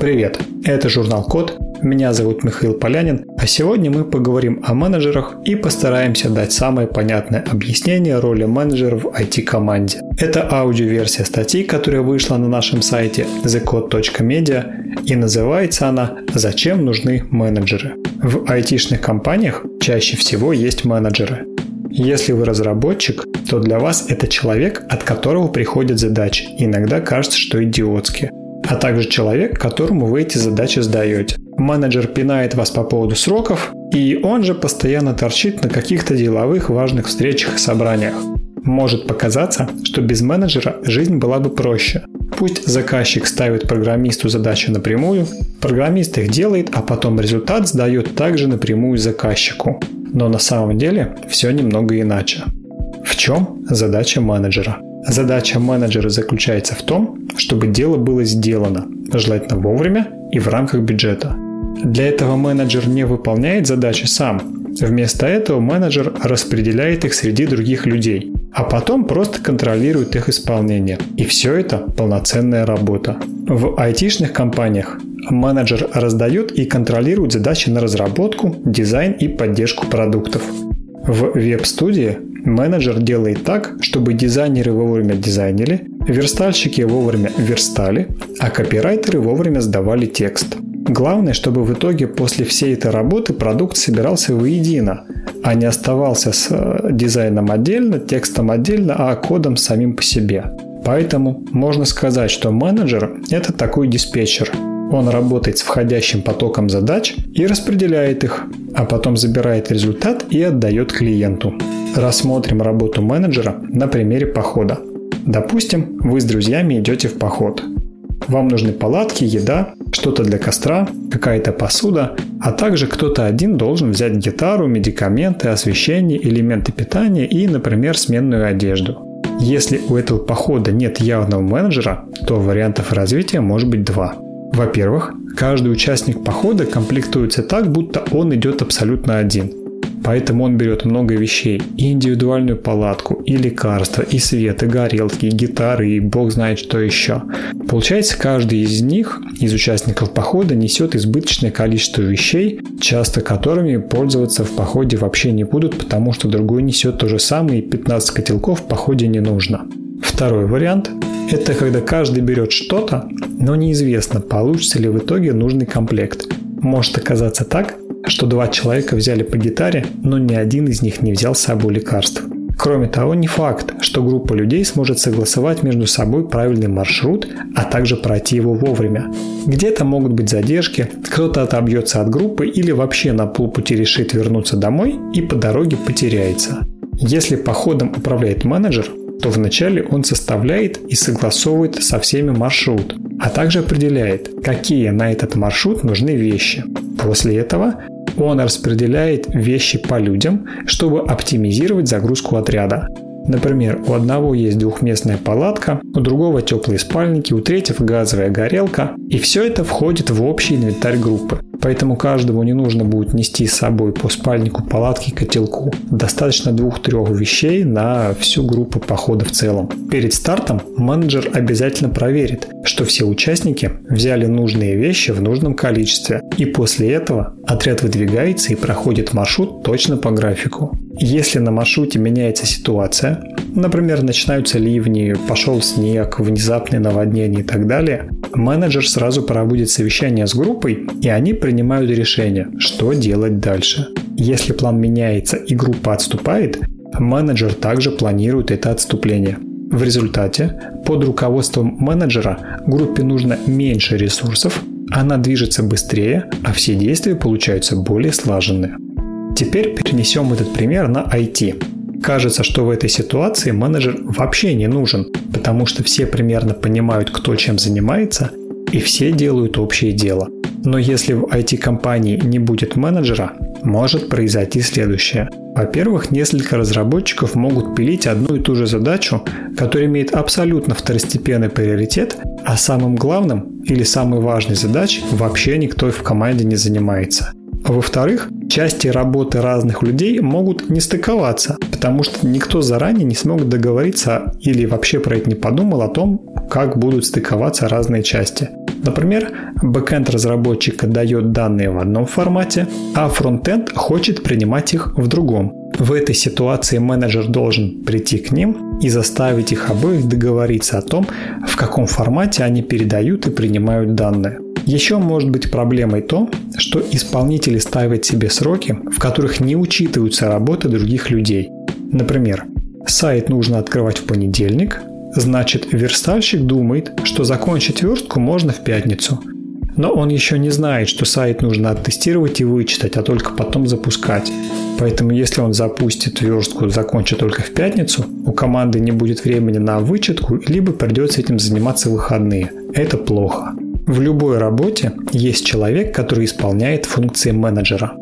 Привет, это журнал Код, меня зовут Михаил Полянин, а сегодня мы поговорим о менеджерах и постараемся дать самое понятное объяснение роли менеджера в IT-команде. Это аудиоверсия статьи, которая вышла на нашем сайте thecode.media и называется она «Зачем нужны менеджеры?». В айтишных компаниях чаще всего есть менеджеры. Если вы разработчик, то для вас это человек, от которого приходят задачи. Иногда кажется, что идиотские. А также человек, которому вы эти задачи сдаете. Менеджер пинает вас по поводу сроков, и он же постоянно торчит на каких-то деловых важных встречах и собраниях. Может показаться, что без менеджера жизнь была бы проще. Пусть заказчик ставит программисту задачу напрямую, программист их делает, а потом результат сдает также напрямую заказчику. Но на самом деле все немного иначе. В чем задача менеджера? Задача менеджера заключается в том, чтобы дело было сделано, желательно вовремя и в рамках бюджета. Для этого менеджер не выполняет задачи сам. Вместо этого менеджер распределяет их среди других людей, а потом просто контролирует их исполнение. И все это полноценная работа. В айтишных компаниях менеджер раздает и контролирует задачи на разработку, дизайн и поддержку продуктов. В веб-студии менеджер делает так, чтобы дизайнеры вовремя дизайнили, верстальщики вовремя верстали, а копирайтеры вовремя сдавали текст. Главное, чтобы в итоге после всей этой работы продукт собирался воедино, а не оставался с э, дизайном отдельно, текстом отдельно, а кодом самим по себе. Поэтому можно сказать, что менеджер – это такой диспетчер – он работает с входящим потоком задач и распределяет их, а потом забирает результат и отдает клиенту. Рассмотрим работу менеджера на примере похода. Допустим, вы с друзьями идете в поход. Вам нужны палатки, еда, что-то для костра, какая-то посуда, а также кто-то один должен взять гитару, медикаменты, освещение, элементы питания и, например, сменную одежду. Если у этого похода нет явного менеджера, то вариантов развития может быть два – во-первых, каждый участник похода комплектуется так, будто он идет абсолютно один. Поэтому он берет много вещей. И индивидуальную палатку, и лекарства, и свет, и горелки, и гитары, и бог знает что еще. Получается, каждый из них, из участников похода, несет избыточное количество вещей, часто которыми пользоваться в походе вообще не будут, потому что другой несет то же самое, и 15 котелков в походе не нужно. Второй вариант – это когда каждый берет что-то, но неизвестно, получится ли в итоге нужный комплект. Может оказаться так, что два человека взяли по гитаре, но ни один из них не взял с собой лекарств. Кроме того, не факт, что группа людей сможет согласовать между собой правильный маршрут, а также пройти его вовремя. Где-то могут быть задержки, кто-то отобьется от группы или вообще на полпути решит вернуться домой и по дороге потеряется. Если походом управляет менеджер, то вначале он составляет и согласовывает со всеми маршрут, а также определяет, какие на этот маршрут нужны вещи. После этого он распределяет вещи по людям, чтобы оптимизировать загрузку отряда. Например, у одного есть двухместная палатка, у другого теплые спальники, у третьего газовая горелка. И все это входит в общий инвентарь группы. Поэтому каждому не нужно будет нести с собой по спальнику, палатке, котелку. Достаточно двух-трех вещей на всю группу похода в целом. Перед стартом менеджер обязательно проверит, что все участники взяли нужные вещи в нужном количестве. И после этого отряд выдвигается и проходит маршрут точно по графику. Если на маршруте меняется ситуация, например, начинаются ливни, пошел снег, внезапное наводнение и так далее, менеджер сразу проводит совещание с группой, и они принимают решение, что делать дальше. Если план меняется и группа отступает, менеджер также планирует это отступление. В результате под руководством менеджера группе нужно меньше ресурсов, она движется быстрее, а все действия получаются более слаженные. Теперь перенесем этот пример на IT. Кажется, что в этой ситуации менеджер вообще не нужен, потому что все примерно понимают, кто чем занимается, и все делают общее дело. Но если в IT-компании не будет менеджера, может произойти следующее. Во-первых, несколько разработчиков могут пилить одну и ту же задачу, которая имеет абсолютно второстепенный приоритет, а самым главным или самой важной задачей вообще никто в команде не занимается. А во-вторых, части работы разных людей могут не стыковаться, потому что никто заранее не смог договориться или вообще про это не подумал о том, как будут стыковаться разные части. Например, бэкенд разработчика дает данные в одном формате, а фронтенд хочет принимать их в другом. В этой ситуации менеджер должен прийти к ним и заставить их обоих договориться о том, в каком формате они передают и принимают данные. Еще может быть проблемой то, что исполнители ставят себе сроки, в которых не учитываются работы других людей. Например, сайт нужно открывать в понедельник, значит верстальщик думает, что закончить верстку можно в пятницу. Но он еще не знает, что сайт нужно оттестировать и вычитать, а только потом запускать. Поэтому если он запустит верстку, закончит только в пятницу, у команды не будет времени на вычетку, либо придется этим заниматься в выходные. Это плохо. В любой работе есть человек, который исполняет функции менеджера.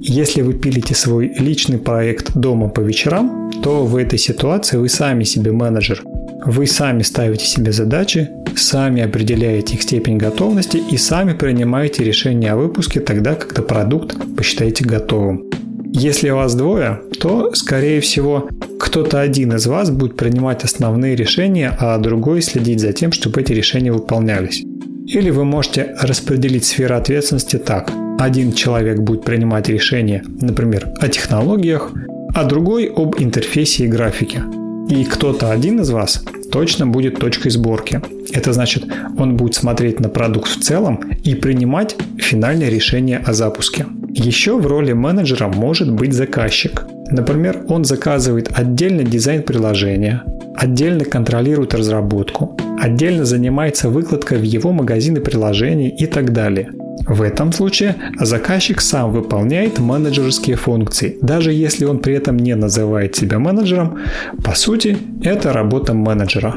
Если вы пилите свой личный проект дома по вечерам, то в этой ситуации вы сами себе менеджер. Вы сами ставите себе задачи, сами определяете их степень готовности и сами принимаете решение о выпуске тогда, когда продукт посчитаете готовым. Если вас двое, то, скорее всего, кто-то один из вас будет принимать основные решения, а другой следить за тем, чтобы эти решения выполнялись. Или вы можете распределить сферы ответственности так. Один человек будет принимать решения, например, о технологиях, а другой об интерфейсе и графике. И кто-то один из вас точно будет точкой сборки. Это значит, он будет смотреть на продукт в целом и принимать финальное решение о запуске. Еще в роли менеджера может быть заказчик. Например, он заказывает отдельно дизайн приложения, отдельно контролирует разработку, отдельно занимается выкладкой в его магазины приложений и так далее. В этом случае заказчик сам выполняет менеджерские функции, даже если он при этом не называет себя менеджером, по сути, это работа менеджера.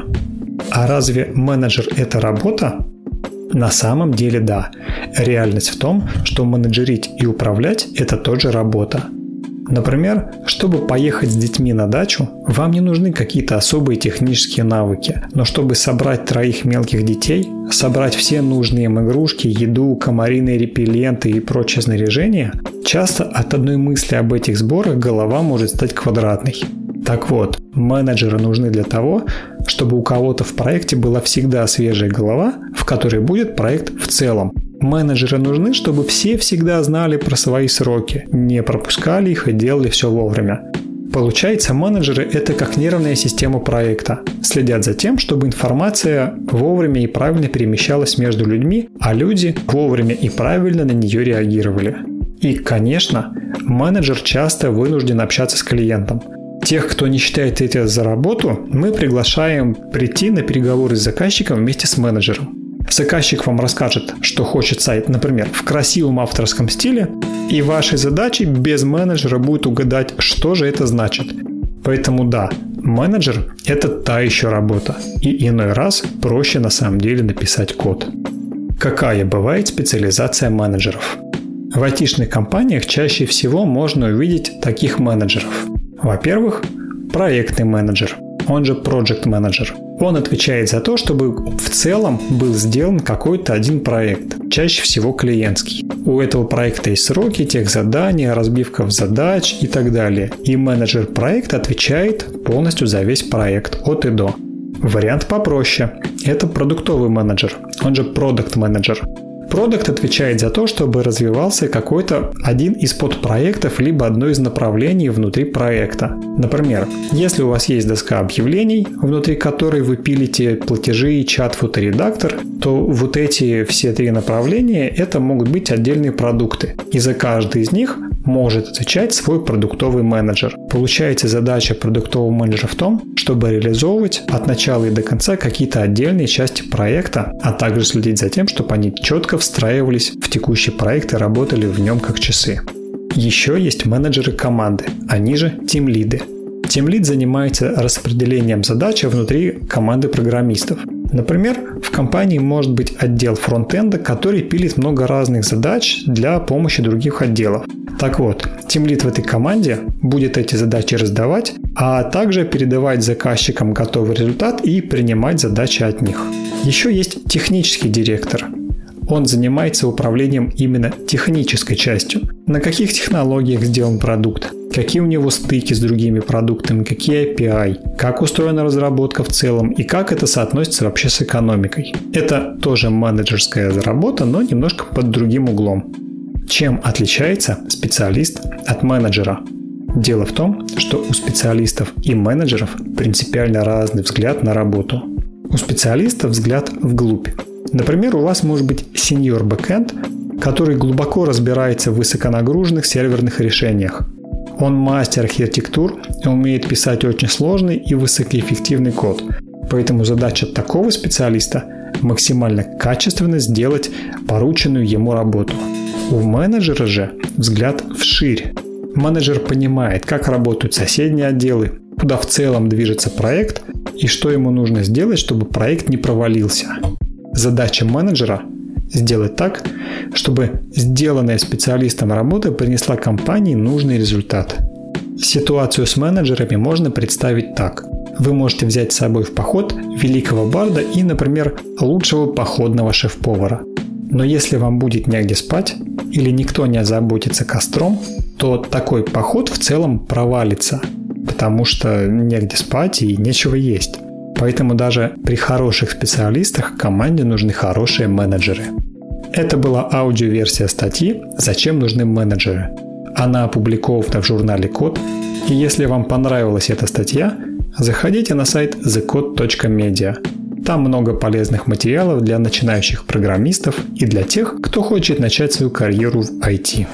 А разве менеджер – это работа? На самом деле да. Реальность в том, что менеджерить и управлять – это тоже работа. Например, чтобы поехать с детьми на дачу, вам не нужны какие-то особые технические навыки, но чтобы собрать троих мелких детей, собрать все нужные им игрушки, еду, комариные репелленты и прочее снаряжение, часто от одной мысли об этих сборах голова может стать квадратной. Так вот, менеджеры нужны для того, чтобы у кого-то в проекте была всегда свежая голова, в которой будет проект в целом, Менеджеры нужны, чтобы все всегда знали про свои сроки, не пропускали их и делали все вовремя. Получается, менеджеры – это как нервная система проекта. Следят за тем, чтобы информация вовремя и правильно перемещалась между людьми, а люди вовремя и правильно на нее реагировали. И, конечно, менеджер часто вынужден общаться с клиентом. Тех, кто не считает это за работу, мы приглашаем прийти на переговоры с заказчиком вместе с менеджером. Заказчик вам расскажет, что хочет сайт, например, в красивом авторском стиле, и вашей задачей без менеджера будет угадать, что же это значит. Поэтому да, менеджер – это та еще работа, и иной раз проще на самом деле написать код. Какая бывает специализация менеджеров? В айтишных компаниях чаще всего можно увидеть таких менеджеров. Во-первых, проектный менеджер – он же Project Manager. Он отвечает за то, чтобы в целом был сделан какой-то один проект, чаще всего клиентский. У этого проекта есть сроки, тех задания, разбивка в задач и так далее. И менеджер проекта отвечает полностью за весь проект от и до. Вариант попроще. Это продуктовый менеджер, он же продукт менеджер. Продукт отвечает за то, чтобы развивался какой-то один из подпроектов либо одно из направлений внутри проекта. Например, если у вас есть доска объявлений, внутри которой вы пилите платежи, чат, фоторедактор, то вот эти все три направления это могут быть отдельные продукты. И за каждый из них может отвечать свой продуктовый менеджер. Получается задача продуктового менеджера в том, чтобы реализовывать от начала и до конца какие-то отдельные части проекта, а также следить за тем, чтобы они четко встраивались в текущий проект и работали в нем как часы. Еще есть менеджеры команды, они же тимлиды. Тимлид занимается распределением задач внутри команды программистов. Например, в компании может быть отдел фронтенда, который пилит много разных задач для помощи других отделов. Так вот, тимлид в этой команде будет эти задачи раздавать, а также передавать заказчикам готовый результат и принимать задачи от них. Еще есть технический директор. Он занимается управлением именно технической частью. На каких технологиях сделан продукт, какие у него стыки с другими продуктами, какие API, как устроена разработка в целом и как это соотносится вообще с экономикой. Это тоже менеджерская работа, но немножко под другим углом. Чем отличается специалист от менеджера? Дело в том, что у специалистов и менеджеров принципиально разный взгляд на работу. У специалиста взгляд вглубь. Например, у вас может быть сеньор бэкэнд, который глубоко разбирается в высоконагруженных серверных решениях. Он мастер архитектур и умеет писать очень сложный и высокоэффективный код. Поэтому задача такого специалиста – максимально качественно сделать порученную ему работу. У менеджера же взгляд вширь. Менеджер понимает, как работают соседние отделы, куда в целом движется проект и что ему нужно сделать, чтобы проект не провалился. Задача менеджера сделать так, чтобы сделанная специалистом работа принесла компании нужный результат. Ситуацию с менеджерами можно представить так. Вы можете взять с собой в поход великого барда и, например, лучшего походного шеф-повара. Но если вам будет негде спать или никто не озаботится костром, то такой поход в целом провалится, потому что негде спать и нечего есть. Поэтому даже при хороших специалистах команде нужны хорошие менеджеры. Это была аудиоверсия статьи «Зачем нужны менеджеры?». Она опубликована в журнале Код. И если вам понравилась эта статья, заходите на сайт thecode.media. Там много полезных материалов для начинающих программистов и для тех, кто хочет начать свою карьеру в IT.